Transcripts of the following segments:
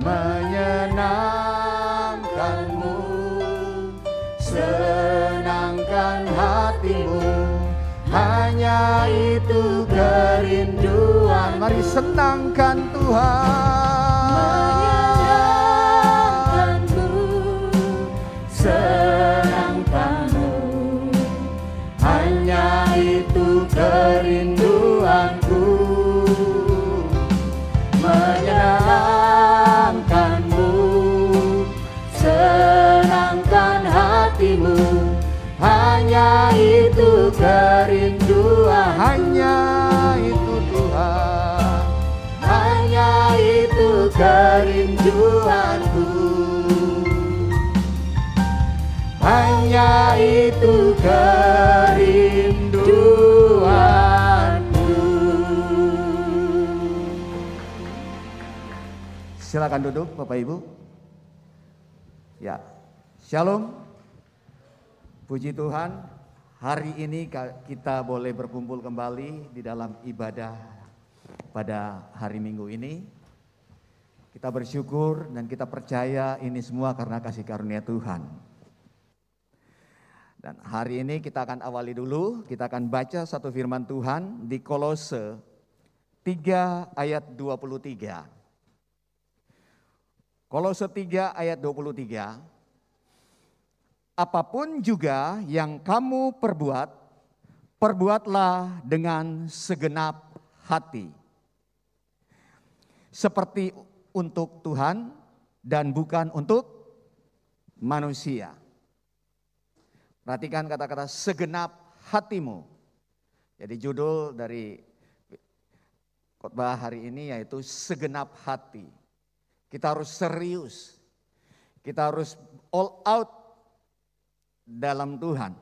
menyenangkanmu senangkan hatimu. Hanya itu kerinduan mari senangkan Tuhan kerinduanku hanya itu kerinduanku. Silakan duduk Bapak Ibu. Ya, Shalom. Puji Tuhan, hari ini kita boleh berkumpul kembali di dalam ibadah pada hari Minggu ini. Kita bersyukur dan kita percaya ini semua karena kasih karunia Tuhan. Dan hari ini kita akan awali dulu, kita akan baca satu firman Tuhan di Kolose 3 ayat 23. Kolose 3 ayat 23. Apa pun juga yang kamu perbuat, perbuatlah dengan segenap hati. Seperti untuk Tuhan dan bukan untuk manusia Perhatikan kata-kata segenap hatimu. Jadi judul dari khotbah hari ini yaitu segenap hati. Kita harus serius. Kita harus all out dalam Tuhan.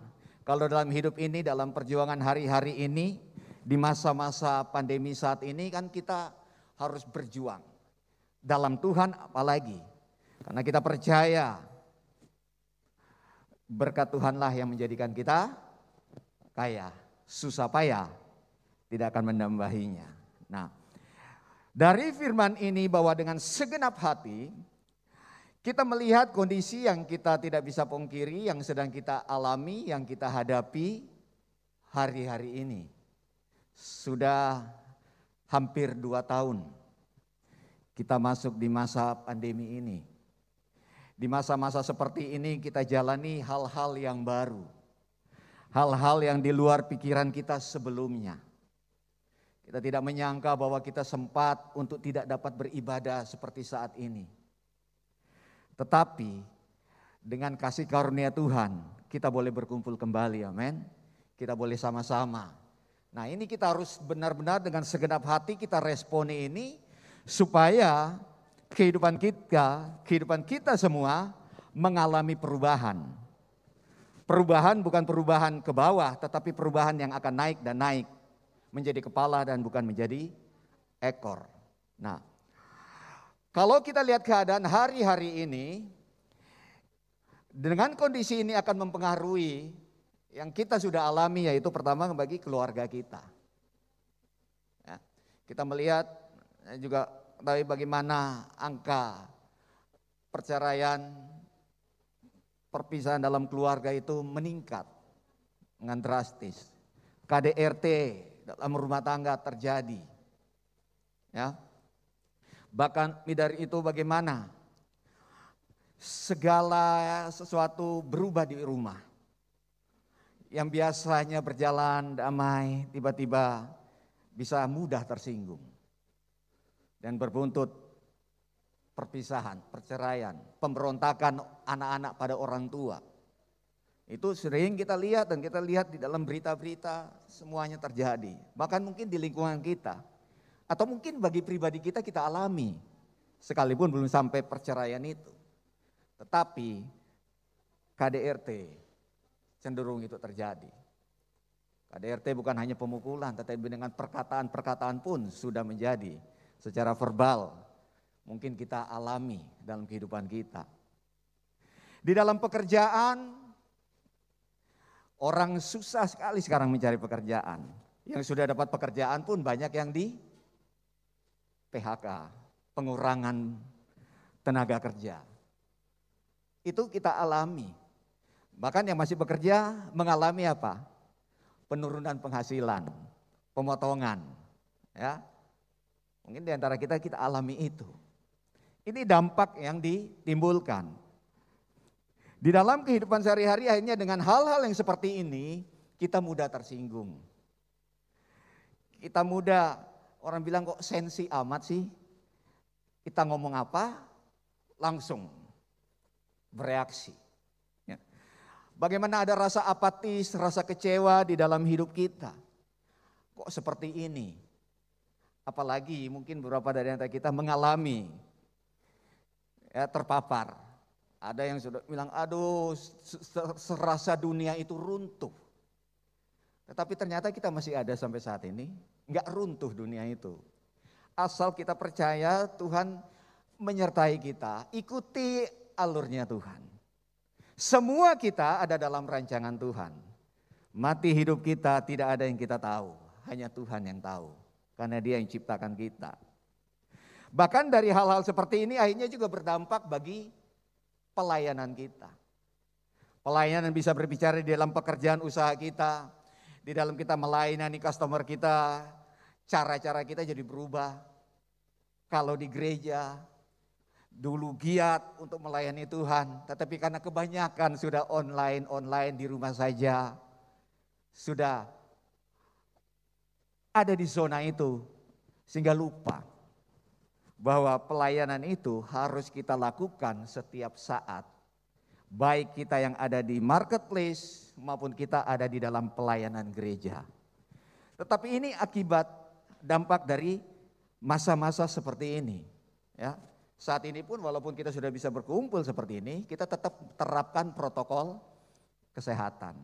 Kalau dalam hidup ini, dalam perjuangan hari-hari ini, di masa-masa pandemi saat ini kan kita harus berjuang. Dalam Tuhan apalagi. Karena kita percaya Berkat Tuhanlah yang menjadikan kita kaya, susah payah tidak akan menambahinya. Nah, dari firman ini bahwa dengan segenap hati kita melihat kondisi yang kita tidak bisa pungkiri, yang sedang kita alami, yang kita hadapi hari-hari ini. Sudah hampir dua tahun kita masuk di masa pandemi ini. Di masa-masa seperti ini kita jalani hal-hal yang baru. Hal-hal yang di luar pikiran kita sebelumnya. Kita tidak menyangka bahwa kita sempat untuk tidak dapat beribadah seperti saat ini. Tetapi dengan kasih karunia Tuhan, kita boleh berkumpul kembali, amin. Kita boleh sama-sama. Nah ini kita harus benar-benar dengan segenap hati kita responi ini supaya kehidupan kita, kehidupan kita semua mengalami perubahan. Perubahan bukan perubahan ke bawah, tetapi perubahan yang akan naik dan naik menjadi kepala dan bukan menjadi ekor. Nah, kalau kita lihat keadaan hari-hari ini, dengan kondisi ini akan mempengaruhi yang kita sudah alami yaitu pertama bagi keluarga kita. Ya, kita melihat juga tapi bagaimana angka perceraian, perpisahan dalam keluarga itu meningkat dengan drastis. KDRT dalam rumah tangga terjadi. Ya. Bahkan dari itu bagaimana segala sesuatu berubah di rumah. Yang biasanya berjalan damai, tiba-tiba bisa mudah tersinggung dan berbuntut perpisahan, perceraian, pemberontakan anak-anak pada orang tua. Itu sering kita lihat dan kita lihat di dalam berita-berita semuanya terjadi. Bahkan mungkin di lingkungan kita. Atau mungkin bagi pribadi kita kita alami. Sekalipun belum sampai perceraian itu. Tetapi KDRT cenderung itu terjadi. KDRT bukan hanya pemukulan, tetapi dengan perkataan-perkataan pun sudah menjadi secara verbal mungkin kita alami dalam kehidupan kita. Di dalam pekerjaan, orang susah sekali sekarang mencari pekerjaan. Yang sudah dapat pekerjaan pun banyak yang di PHK, pengurangan tenaga kerja. Itu kita alami. Bahkan yang masih bekerja mengalami apa? Penurunan penghasilan, pemotongan. Ya, Mungkin di antara kita kita alami itu. Ini dampak yang ditimbulkan. Di dalam kehidupan sehari-hari akhirnya dengan hal-hal yang seperti ini kita mudah tersinggung. Kita mudah orang bilang kok sensi amat sih. Kita ngomong apa langsung bereaksi. Ya. Bagaimana ada rasa apatis, rasa kecewa di dalam hidup kita. Kok seperti ini? Apalagi mungkin beberapa dari antara kita mengalami ya, terpapar. Ada yang sudah bilang, aduh serasa dunia itu runtuh. Tetapi ternyata kita masih ada sampai saat ini, nggak runtuh dunia itu. Asal kita percaya Tuhan menyertai kita, ikuti alurnya Tuhan. Semua kita ada dalam rancangan Tuhan. Mati hidup kita tidak ada yang kita tahu, hanya Tuhan yang tahu. Karena dia yang ciptakan kita. Bahkan dari hal-hal seperti ini akhirnya juga berdampak bagi pelayanan kita. Pelayanan bisa berbicara di dalam pekerjaan usaha kita, di dalam kita melayani customer kita, cara-cara kita jadi berubah. Kalau di gereja, dulu giat untuk melayani Tuhan, tetapi karena kebanyakan sudah online-online di rumah saja, sudah ada di zona itu, sehingga lupa bahwa pelayanan itu harus kita lakukan setiap saat. Baik kita yang ada di marketplace maupun kita ada di dalam pelayanan gereja. Tetapi ini akibat dampak dari masa-masa seperti ini. Ya, saat ini pun walaupun kita sudah bisa berkumpul seperti ini, kita tetap terapkan protokol kesehatan.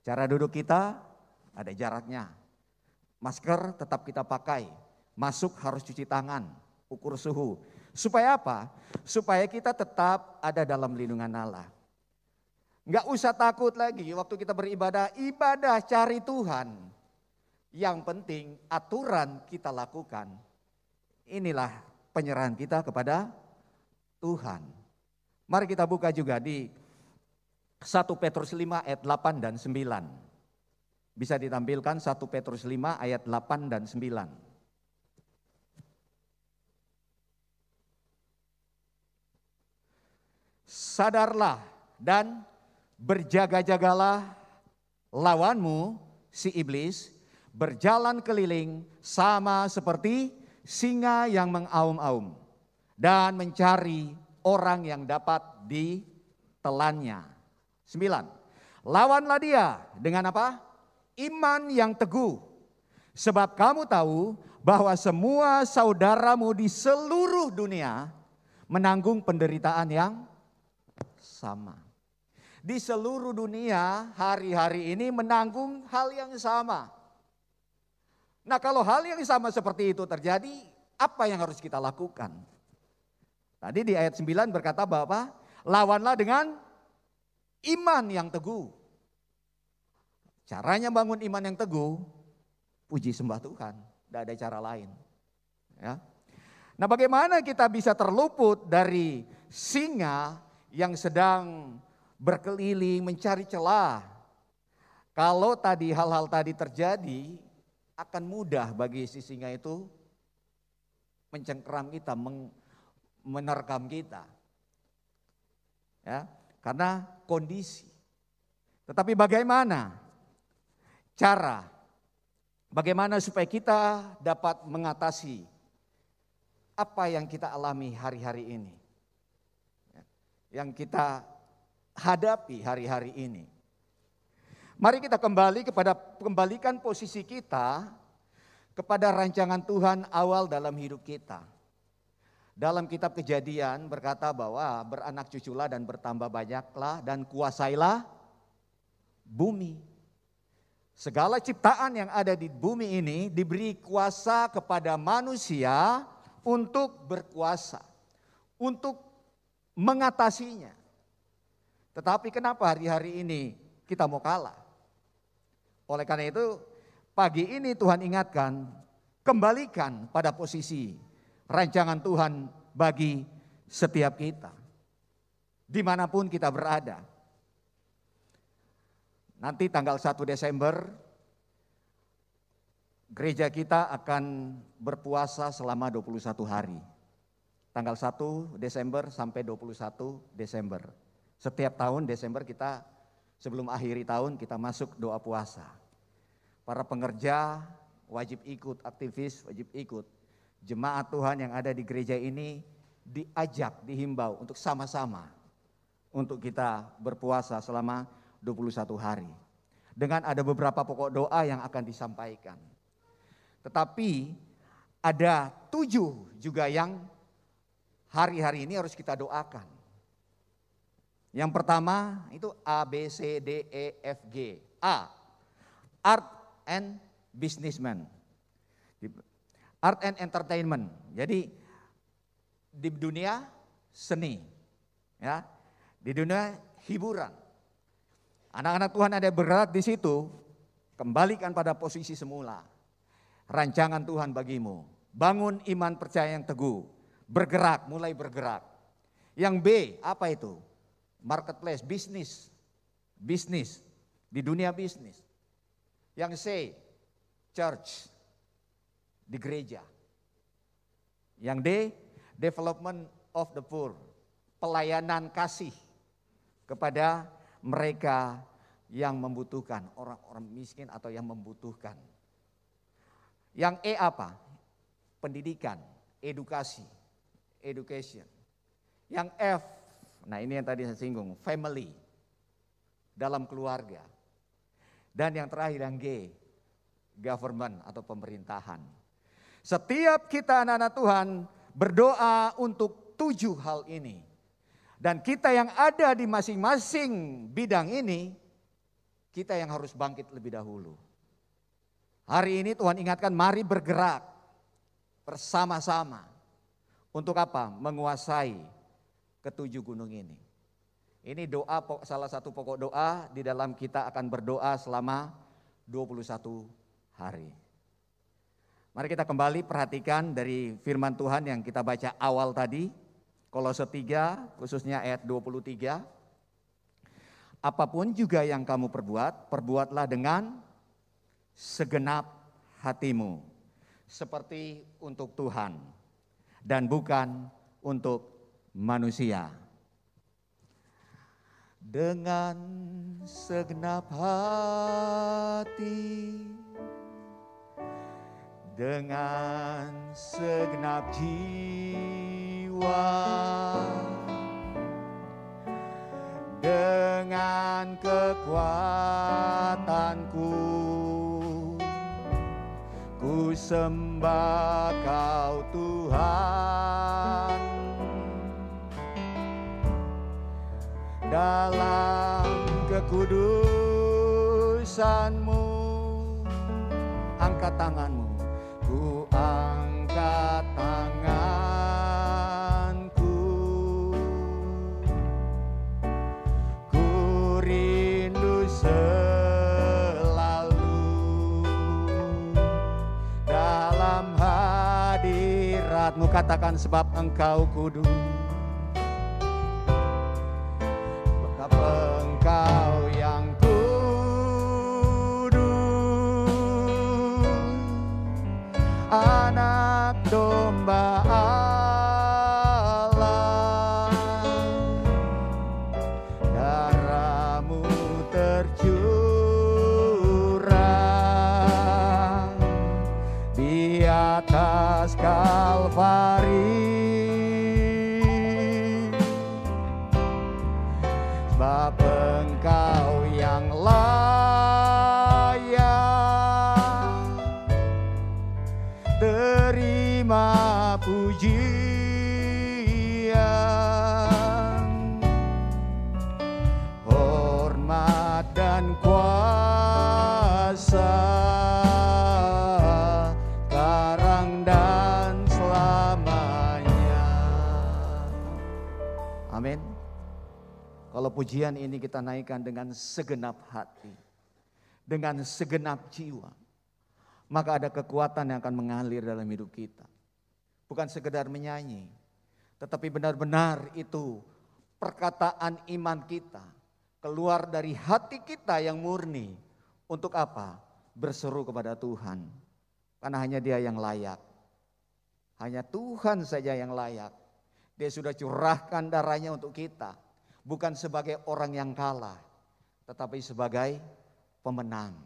Cara duduk kita ada jaraknya. Masker tetap kita pakai. Masuk harus cuci tangan, ukur suhu. Supaya apa? Supaya kita tetap ada dalam lindungan Allah. Enggak usah takut lagi waktu kita beribadah, ibadah cari Tuhan. Yang penting aturan kita lakukan. Inilah penyerahan kita kepada Tuhan. Mari kita buka juga di 1 Petrus 5 ayat 8 dan 9. Bisa ditampilkan 1 Petrus 5 ayat 8 dan 9. Sadarlah dan berjaga-jagalah lawanmu si iblis berjalan keliling sama seperti singa yang mengaum-aum dan mencari orang yang dapat ditelannya. Sembilan, lawanlah dia dengan apa? Iman yang teguh. Sebab kamu tahu bahwa semua saudaramu di seluruh dunia menanggung penderitaan yang sama di seluruh dunia hari-hari ini menanggung hal yang sama. Nah kalau hal yang sama seperti itu terjadi, apa yang harus kita lakukan? Tadi di ayat 9 berkata bahwa lawanlah dengan iman yang teguh. Caranya bangun iman yang teguh, puji sembah Tuhan, tidak ada cara lain. Ya. Nah bagaimana kita bisa terluput dari singa yang sedang berkeliling mencari celah. Kalau tadi hal-hal tadi terjadi, akan mudah bagi si singa itu mencengkeram kita, menerkam kita. Ya, karena kondisi. Tetapi bagaimana cara bagaimana supaya kita dapat mengatasi apa yang kita alami hari-hari ini? Ya, yang kita hadapi hari-hari ini. Mari kita kembali kepada kembalikan posisi kita kepada rancangan Tuhan awal dalam hidup kita. Dalam kitab Kejadian berkata bahwa beranak cuculah dan bertambah banyaklah dan kuasailah bumi. Segala ciptaan yang ada di bumi ini diberi kuasa kepada manusia untuk berkuasa, untuk mengatasinya. Tetapi kenapa hari-hari ini kita mau kalah? Oleh karena itu pagi ini Tuhan ingatkan, kembalikan pada posisi rancangan Tuhan bagi setiap kita. Di mana pun kita berada. Nanti tanggal 1 Desember gereja kita akan berpuasa selama 21 hari. Tanggal 1 Desember sampai 21 Desember. Setiap tahun Desember kita sebelum akhiri tahun kita masuk doa puasa. Para pengerja wajib ikut, aktivis wajib ikut. Jemaat Tuhan yang ada di gereja ini diajak, dihimbau untuk sama-sama untuk kita berpuasa selama 21 hari. Dengan ada beberapa pokok doa yang akan disampaikan. Tetapi ada tujuh juga yang hari-hari ini harus kita doakan. Yang pertama itu A, B, C, D, E, F, G. A, art and businessman. Art and entertainment. Jadi di dunia seni, ya, di dunia hiburan. Anak-anak Tuhan ada berat di situ, kembalikan pada posisi semula rancangan Tuhan bagimu. Bangun iman percaya yang teguh. Bergerak, mulai bergerak. Yang B, apa itu? Marketplace, bisnis. Bisnis, di dunia bisnis. Yang C, church, di gereja. Yang D, development of the poor, pelayanan kasih kepada mereka yang membutuhkan, orang-orang miskin atau yang membutuhkan. Yang E apa? Pendidikan, edukasi, education. Yang F, nah ini yang tadi saya singgung, family, dalam keluarga. Dan yang terakhir yang G, government atau pemerintahan. Setiap kita anak-anak Tuhan berdoa untuk tujuh hal ini. Dan kita yang ada di masing-masing bidang ini, kita yang harus bangkit lebih dahulu. Hari ini Tuhan ingatkan mari bergerak bersama-sama. Untuk apa? Menguasai ketujuh gunung ini. Ini doa salah satu pokok doa di dalam kita akan berdoa selama 21 hari. Mari kita kembali perhatikan dari firman Tuhan yang kita baca awal tadi. Kolose 3 khususnya ayat 23. Apa pun juga yang kamu perbuat, perbuatlah dengan segenap hatimu, seperti untuk Tuhan dan bukan untuk manusia. Dengan segenap hati, dengan segenap jiwa, kekuatanku. Ku sembah kau Tuhan. Dalam kekudusanmu Angkat tanganmu katakan sebab engkau kudus. Pujian ini kita naikkan dengan segenap hati, dengan segenap jiwa, maka ada kekuatan yang akan mengalir dalam hidup kita. Bukan sekedar menyanyi, Tetapi benar-benar itu perkataan iman kita keluar dari hati kita yang murni untuk apa? Berseru kepada Tuhan. Karena hanya Dia yang layak. Hanya Tuhan saja yang layak. Dia sudah curahkan darahnya untuk kita. Bukan sebagai orang yang kalah. Tetapi sebagai pemenang.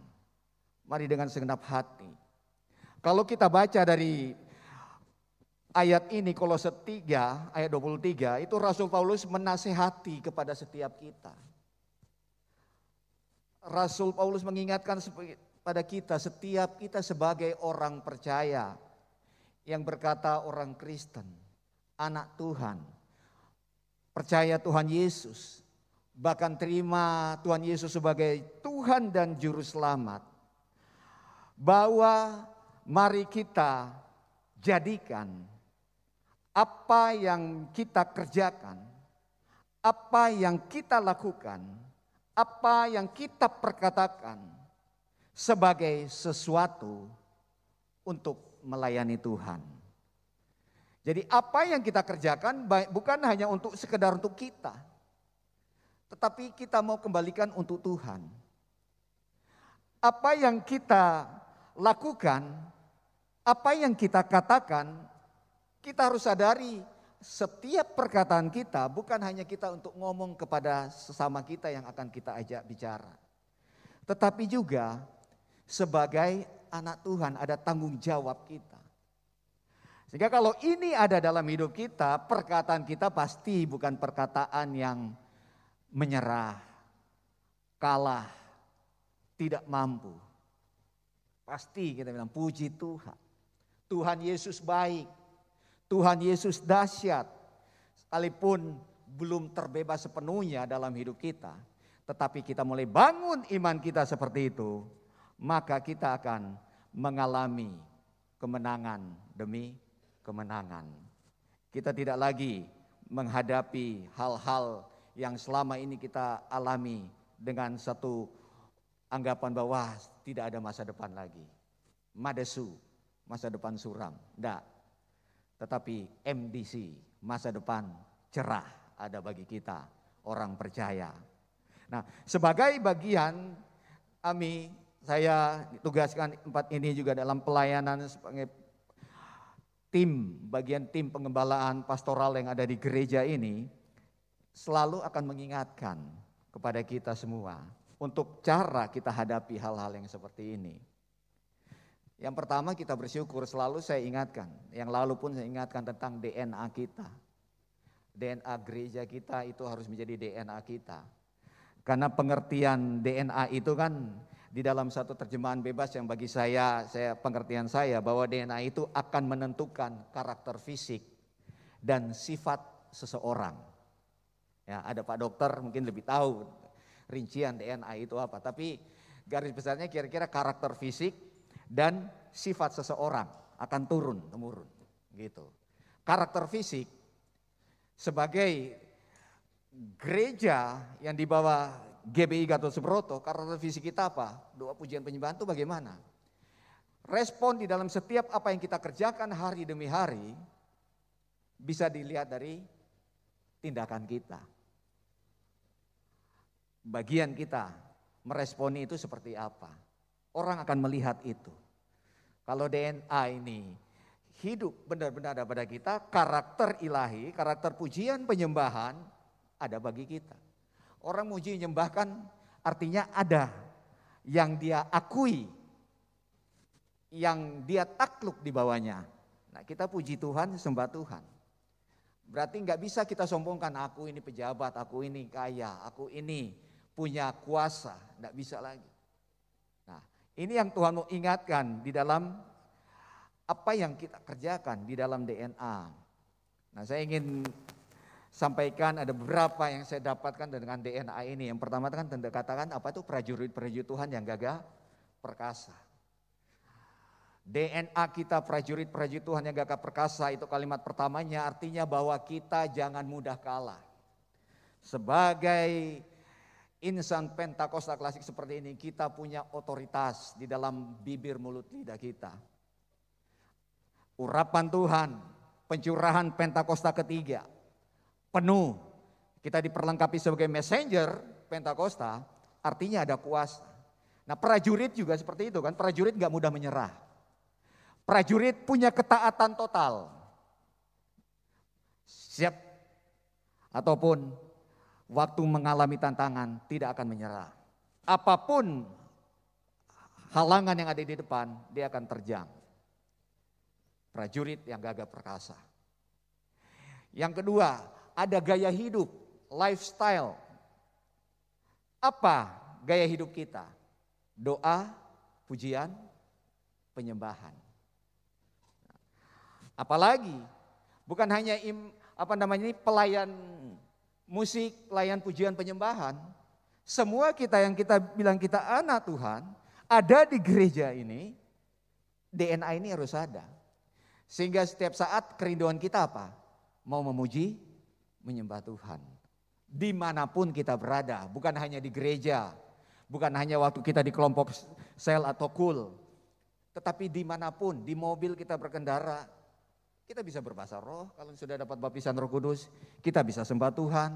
Mari dengan segenap hati. Kalau kita baca dari ayat ini Kolose 3 ayat 23 itu Rasul Paulus menasehati kepada setiap kita. Rasul Paulus mengingatkan pada kita setiap kita sebagai orang percaya yang berkata orang Kristen, anak Tuhan, percaya Tuhan Yesus, bahkan terima Tuhan Yesus sebagai Tuhan dan Juru Selamat, bahwa mari kita jadikan apa yang kita kerjakan, apa yang kita lakukan, apa yang kita perkatakan sebagai sesuatu untuk melayani Tuhan. Jadi apa yang kita kerjakan bukan hanya untuk sekedar untuk kita. Tetapi kita mau kembalikan untuk Tuhan. Apa yang kita lakukan, apa yang kita katakan, kita harus sadari setiap perkataan kita bukan hanya kita untuk ngomong kepada sesama kita yang akan kita ajak bicara. Tetapi juga sebagai anak Tuhan, ada tanggung jawab kita. Sehingga kalau ini ada dalam hidup kita, perkataan kita pasti bukan perkataan yang menyerah, kalah, tidak mampu. Pasti kita bilang puji Tuhan. Tuhan Yesus baik. Tuhan Yesus dahsyat. Sekalipun belum terbebas sepenuhnya dalam hidup kita. Tetapi kita mulai bangun iman kita seperti itu maka kita akan mengalami kemenangan demi kemenangan. Kita tidak lagi menghadapi hal-hal yang selama ini kita alami dengan satu anggapan bahwa tidak ada masa depan lagi. Madesu, masa depan suram. Tidak. Tetapi MDC, masa depan cerah ada bagi kita, orang percaya. Nah, sebagai bagian kami saya ditugaskan empat ini juga dalam pelayanan sebagai tim, bagian tim pengembalaan pastoral yang ada di gereja ini, selalu akan mengingatkan kepada kita semua untuk cara kita hadapi hal-hal yang seperti ini. Yang pertama kita bersyukur selalu saya ingatkan, yang lalu pun saya ingatkan tentang DNA kita. DNA gereja kita itu harus menjadi DNA kita. Karena pengertian DNA itu kan di dalam satu terjemahan bebas yang bagi saya, saya pengertian saya bahwa DNA itu akan menentukan karakter fisik dan sifat seseorang. Ya, ada Pak Dokter mungkin lebih tahu rincian DNA itu apa, tapi garis besarnya kira-kira karakter fisik dan sifat seseorang akan turun temurun gitu. Karakter fisik sebagai gereja yang dibawa GBI Gatot Subroto, karena fisik kita apa? Doa pujian penyembahan itu bagaimana? Respon di dalam setiap apa yang kita kerjakan hari demi hari bisa dilihat dari tindakan kita. Bagian kita meresponi itu seperti apa? Orang akan melihat itu. Kalau DNA ini hidup benar-benar ada pada kita, karakter ilahi, karakter pujian penyembahan ada bagi kita. Orang muji menyembahkan artinya ada yang dia akui, yang dia takluk di bawahnya. Nah kita puji Tuhan, sembah Tuhan. Berarti nggak bisa kita sombongkan aku ini pejabat, aku ini kaya, aku ini punya kuasa, nggak bisa lagi. Nah ini yang Tuhan mau ingatkan di dalam apa yang kita kerjakan di dalam DNA. Nah saya ingin sampaikan ada beberapa yang saya dapatkan dengan DNA ini. Yang pertama kan tanda katakan apa itu prajurit-prajurit Tuhan yang gagah perkasa. DNA kita prajurit-prajurit Tuhan yang gagah perkasa itu kalimat pertamanya artinya bahwa kita jangan mudah kalah. Sebagai insan Pentakosta klasik seperti ini kita punya otoritas di dalam bibir mulut lidah kita. Urapan Tuhan pencurahan Pentakosta ketiga. Penuh. Kita diperlengkapi sebagai messenger Pentakosta, artinya ada kuasa. Nah prajurit juga seperti itu kan, prajurit gak mudah menyerah. Prajurit punya ketaatan total. Siap. Ataupun waktu mengalami tantangan tidak akan menyerah. Apa pun halangan yang ada di depan, dia akan terjang. Prajurit yang gagah perkasa. Yang kedua, ada gaya hidup, lifestyle. Apa gaya hidup kita? Doa, pujian, penyembahan. Apalagi bukan hanya im, apa namanya ini pelayan musik, pelayan pujian penyembahan. Semua kita yang kita bilang kita anak Tuhan, ada di gereja ini, DNA ini harus ada. Sehingga setiap saat kerinduan kita apa? Mau memuji, menyembah Tuhan. Di mana pun kita berada, bukan hanya di gereja, bukan hanya waktu kita di kelompok sel atau kul, tetapi di mana pun, di mobil kita berkendara, kita bisa berbahasa roh kalau sudah dapat baptisan roh kudus. Kita bisa sembah Tuhan.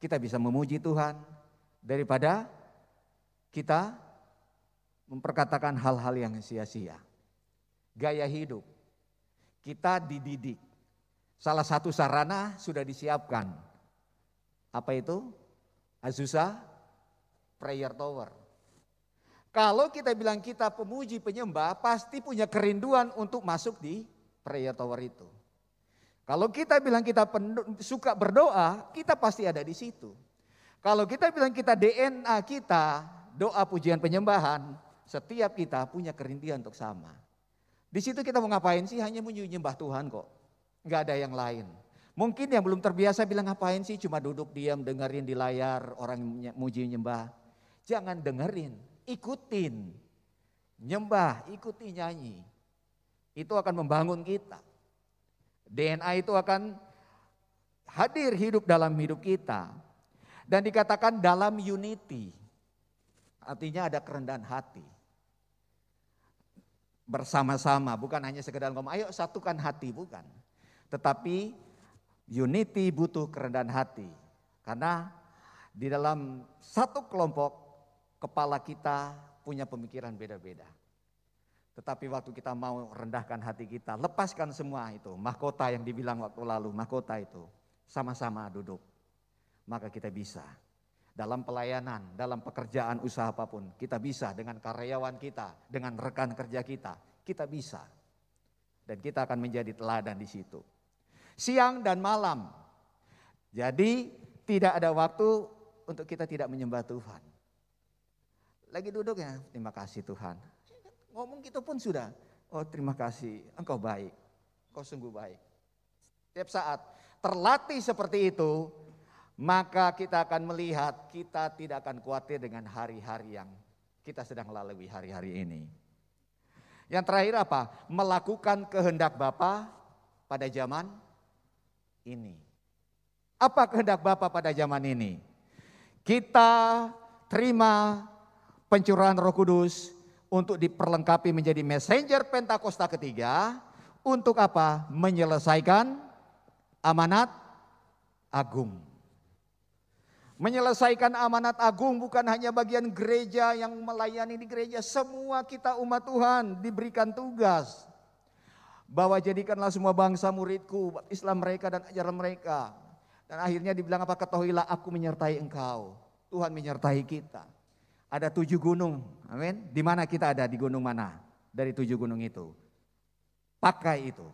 Kita bisa memuji Tuhan. Daripada kita memperkatakan hal-hal yang sia-sia. Gaya hidup. Kita dididik. Salah satu sarana sudah disiapkan. Apa itu? Azusa Prayer Tower. Kalau kita bilang kita pemuji penyembah, pasti punya kerinduan untuk masuk di prayer tower itu. Kalau kita bilang kita suka berdoa, kita pasti ada di situ. Kalau kita bilang kita DNA kita, doa pujian penyembahan, setiap kita punya kerinduan untuk sama. Di situ kita mau ngapain sih? Hanya menyembah Tuhan kok. Enggak ada yang lain. Mungkin yang belum terbiasa bilang ngapain sih? Cuma duduk diam dengerin di layar orang muji nyembah. Jangan dengerin, ikutin. Nyembah, ikuti nyanyi itu akan membangun kita. DNA itu akan hadir hidup dalam hidup kita. Dan dikatakan dalam unity. Artinya ada kerendahan hati. Bersama-sama, bukan hanya sekedar ngomong, ayo satukan hati, bukan. Tetapi unity butuh kerendahan hati. Karena di dalam satu kelompok, kepala kita punya pemikiran beda-beda. Tetapi waktu kita mau rendahkan hati kita, lepaskan semua itu. Mahkota yang dibilang waktu lalu, mahkota itu. Sama-sama duduk. Maka kita bisa. Dalam pelayanan, dalam pekerjaan usaha apa pun. Kita bisa dengan karyawan kita, dengan rekan kerja kita. Kita bisa. Dan kita akan menjadi teladan di situ. Siang dan malam. Jadi tidak ada waktu untuk kita tidak menyembah Tuhan. Lagi duduk ya, terima kasih Tuhan Ngomong gitu pun sudah. Oh terima kasih, engkau baik. Engkau sungguh baik. Setiap saat terlatih seperti itu, maka kita akan melihat kita tidak akan khawatir dengan hari-hari yang kita sedang lalui hari-hari ini. Yang terakhir apa? Melakukan kehendak Bapa pada zaman ini. Apa kehendak Bapa pada zaman ini? Kita terima pencurahan Roh Kudus untuk diperlengkapi menjadi messenger Pentakosta ketiga untuk apa? Menyelesaikan amanat agung. Menyelesaikan amanat agung bukan hanya bagian gereja yang melayani di gereja, semua kita umat Tuhan diberikan tugas. Bahwa jadikanlah semua bangsa muridku, Islam mereka dan ajaran mereka. Dan akhirnya dibilang apa? Ketahuilah aku menyertai engkau. Tuhan menyertai kita. Ada tujuh gunung, amin. Di mana kita ada? Di gunung mana? Dari tujuh gunung itu. Pakai itu.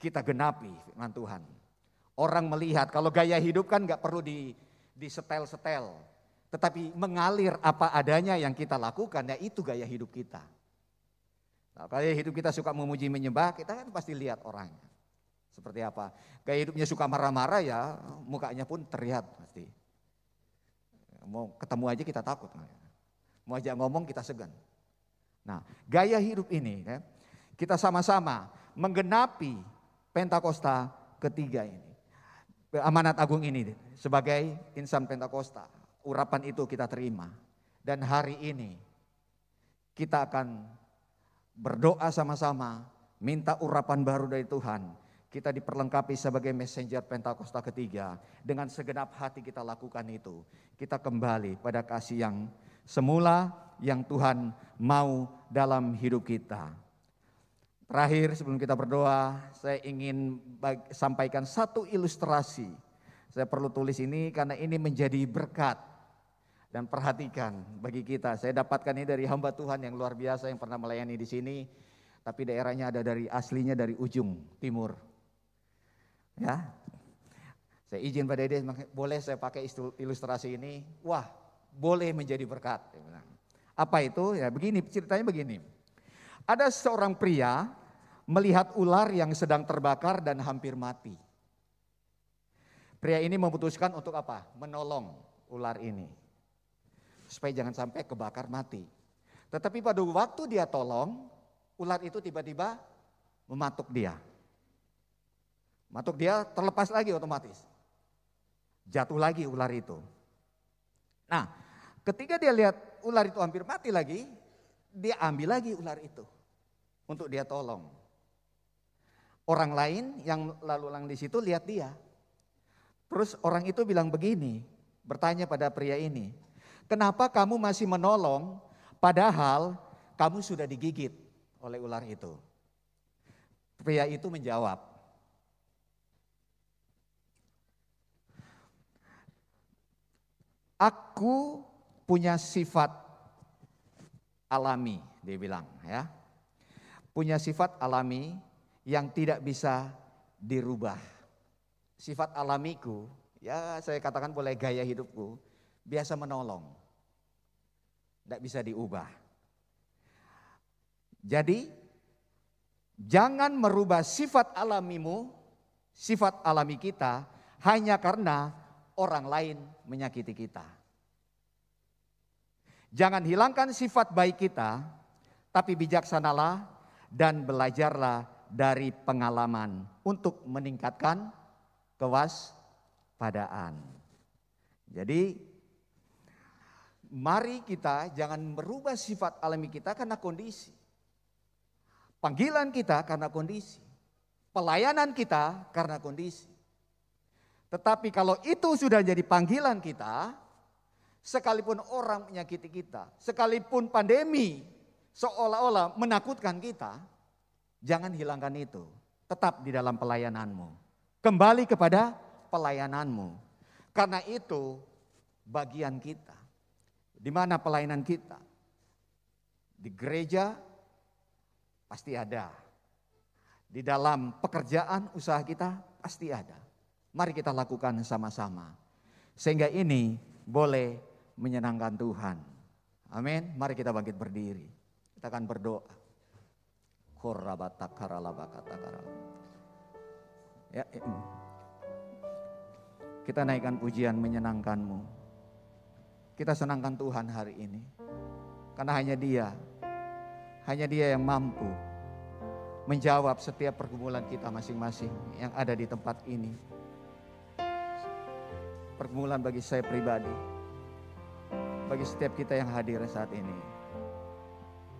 Kita genapi firman Tuhan. Orang melihat, kalau gaya hidup kan nggak perlu di, di setel-setel. Tetapi mengalir apa adanya yang kita lakukan, ya itu gaya hidup kita. Nah, kalau hidup kita suka memuji menyembah, kita kan pasti lihat orangnya. Seperti apa. Gaya hidupnya suka marah-marah ya, mukanya pun terlihat pasti. Mau ketemu aja kita takut. Mau aja ngomong kita segan. Nah, gaya hidup ini ya, kita sama-sama menggenapi Pentakosta ketiga ini. Amanat agung ini sebagai insan Pentakosta. Urapan itu kita terima. Dan hari ini kita akan berdoa sama-sama minta urapan baru dari Tuhan, kita diperlengkapi sebagai messenger Pentakosta ketiga. Dengan segenap hati kita lakukan itu. Kita kembali pada kasih yang semula yang Tuhan mau dalam hidup kita. Terakhir sebelum kita berdoa, saya ingin sampaikan satu ilustrasi. Saya perlu tulis ini karena ini menjadi berkat dan perhatikan bagi kita. Saya dapatkan ini dari hamba Tuhan yang luar biasa yang pernah melayani di sini, tapi daerahnya ada dari aslinya dari ujung timur. Ya, saya izin pada Dede, boleh saya pakai ilustrasi ini? Wah, boleh menjadi berkat. Apa itu? Ya begini, ceritanya begini. Ada seorang pria melihat ular yang sedang terbakar dan hampir mati. Pria ini memutuskan untuk apa? Menolong ular ini supaya jangan sampai kebakar mati. Tetapi pada waktu dia tolong, ular itu tiba-tiba mematuk dia. Matuk dia terlepas lagi otomatis. Jatuh lagi ular itu. Nah, ketika dia lihat ular itu hampir mati lagi, dia ambil lagi ular itu untuk dia tolong. Orang lain yang lalu lalang di situ lihat dia. Terus orang itu bilang begini, bertanya pada pria ini, Kenapa kamu masih menolong padahal kamu sudah digigit oleh ular itu? Pria itu menjawab, Aku punya sifat alami, dia bilang ya. Punya sifat alami yang tidak bisa dirubah. Sifat alamiku, ya saya katakan boleh gaya hidupku, biasa menolong tidak bisa diubah. Jadi jangan merubah sifat alamimu, sifat alami kita hanya karena orang lain menyakiti kita. Jangan hilangkan sifat baik kita, tapi bijaksanalah dan belajarlah dari pengalaman untuk meningkatkan kewaspadaan. Jadi mari kita jangan merubah sifat alami kita karena kondisi. Panggilan kita karena kondisi. Pelayanan kita karena kondisi. Tetapi kalau itu sudah jadi panggilan kita, sekalipun orang menyakiti kita, sekalipun pandemi seolah-olah menakutkan kita, jangan hilangkan itu. Tetap di dalam pelayananmu. Kembali kepada pelayananmu. Karena itu bagian kita. Di mana pelayanan kita? Di gereja pasti ada. Di dalam pekerjaan usaha kita pasti ada. Mari kita lakukan sama-sama. Sehingga ini boleh menyenangkan Tuhan. Amin. Mari kita bangkit berdiri. Kita akan berdoa. Ya, ya, kita naikkan pujian menyenangkanmu. Kita senangkan Tuhan hari ini. Karena hanya dia, hanya dia yang mampu menjawab setiap pergumulan kita masing-masing yang ada di tempat ini. Pergumulan bagi saya pribadi, bagi setiap kita yang hadir saat ini.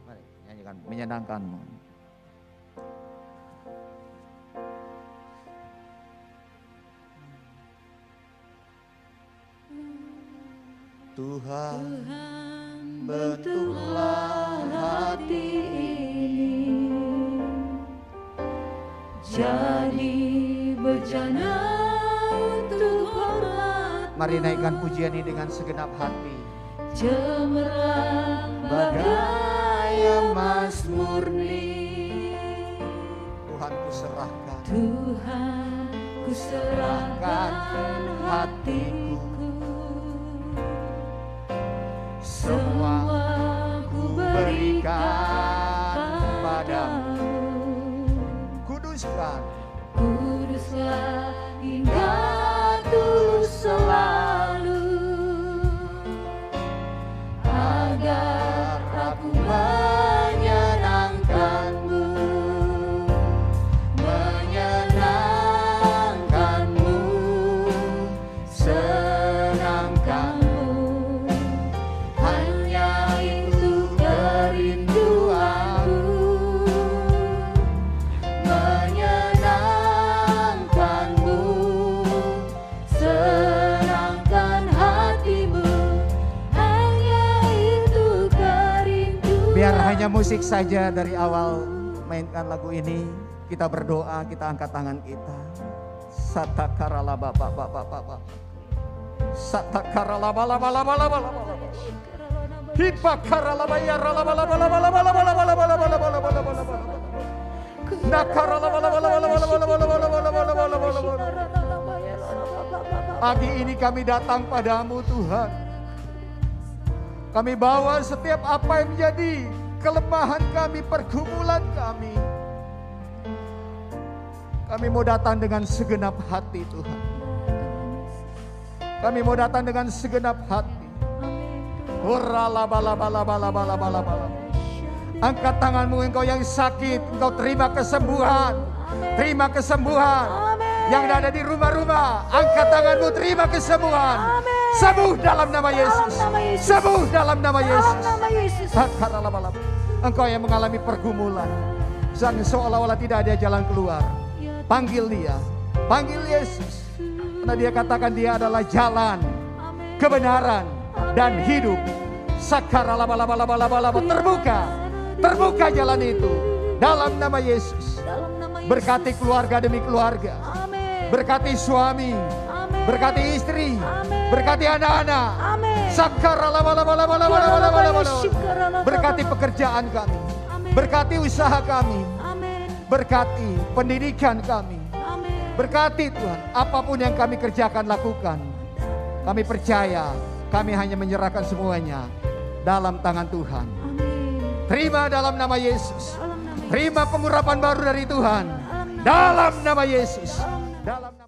Mari nyanyikan, menyenangkanmu. Tuhan, bentuklah hati ini jadi berjana untuk hormat. Mari naikkan pujian ini dengan segenap hati. Cemerlang bagai emas murni. Tuhan ku serahkan. Tuhan ku serahkan hatiku 가. Hanya musik saja dari awal mainkan lagu ini. Kita berdoa, kita angkat tangan kita. Satakara laba baba baba baba. Satakara laba laba laba laba laba laba. Laba ya laba laba laba laba laba laba laba laba laba laba laba laba laba laba laba laba. Pagi ini kami datang padamu Tuhan. Kami bawa setiap apa yang menjadi kelemahan kami, pergumulan kami. Kami mau datang dengan segenap hati Tuhan. Kami mau datang dengan segenap hati. Angkat tanganmu engkau yang sakit, engkau terima kesembuhan. Terima kesembuhan. Yang ada di rumah-rumah, angkat tanganmu terima kesembuhan. Sembuh dalam nama Yesus. Sembuh dalam nama Yesus. Engkau yang mengalami pergumulan. Dan seolah-olah tidak ada jalan keluar. Panggil dia. Panggil Yesus. Karena dia katakan dia adalah jalan, kebenaran, dan hidup. Sakara laba laba laba laba laba terbuka. Terbuka jalan itu. Dalam nama Yesus. Berkati keluarga demi keluarga. Berkati suami. Berkati istri. Berkati anak-anak. Berkati pekerjaan kami. Berkati usaha kami. Berkati pendidikan kami. Berkati Tuhan, apa pun yang kami kerjakan lakukan. Kami percaya, kami hanya menyerahkan semuanya dalam tangan Tuhan. Terima dalam nama Yesus. Terima pengurapan baru dari Tuhan. Dalam nama Yesus. Dalam nama Yesus. Dalam